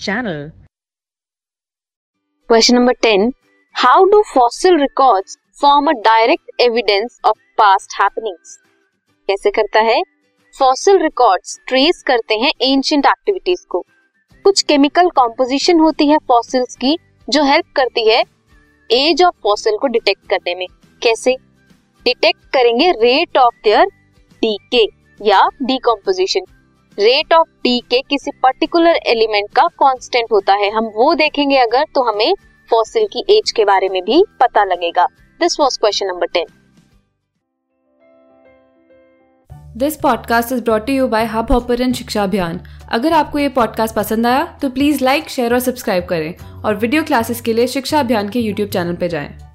channel. Question number 10. How do fossil records form a direct evidence of past happenings? कैसे करता है fossil records trace करते हैं ancient activities को कुछ केमिकल कॉम्पोजिशन होती है फॉसिल्स की, जो हेल्प करती है एज ऑफ़ फॉसिल को डिटेक्ट करने में कैसे डिटेक्ट करेंगे रेट ऑफ़ देयर डीके या डीकम्पोजिशन रेट ऑफ़ डीके किसी पर्टिकुलर एलिमेंट का कांस्टेंट होता है। हम वो देखेंगे अगर तो हमें फॉसिल की एज के बारे में भी पता लगेगा। This was question number ten this podcast is brought you by Hubhopper शिक्षा अभियान अगर आपको ये पॉडकास्ट पसंद आया तो प्लीज़ लाइक शेयर और सब्सक्राइब करें। और वीडियो क्लासेस के लिए शिक्षा अभियान के यूट्यूब चैनल पर जाएँ।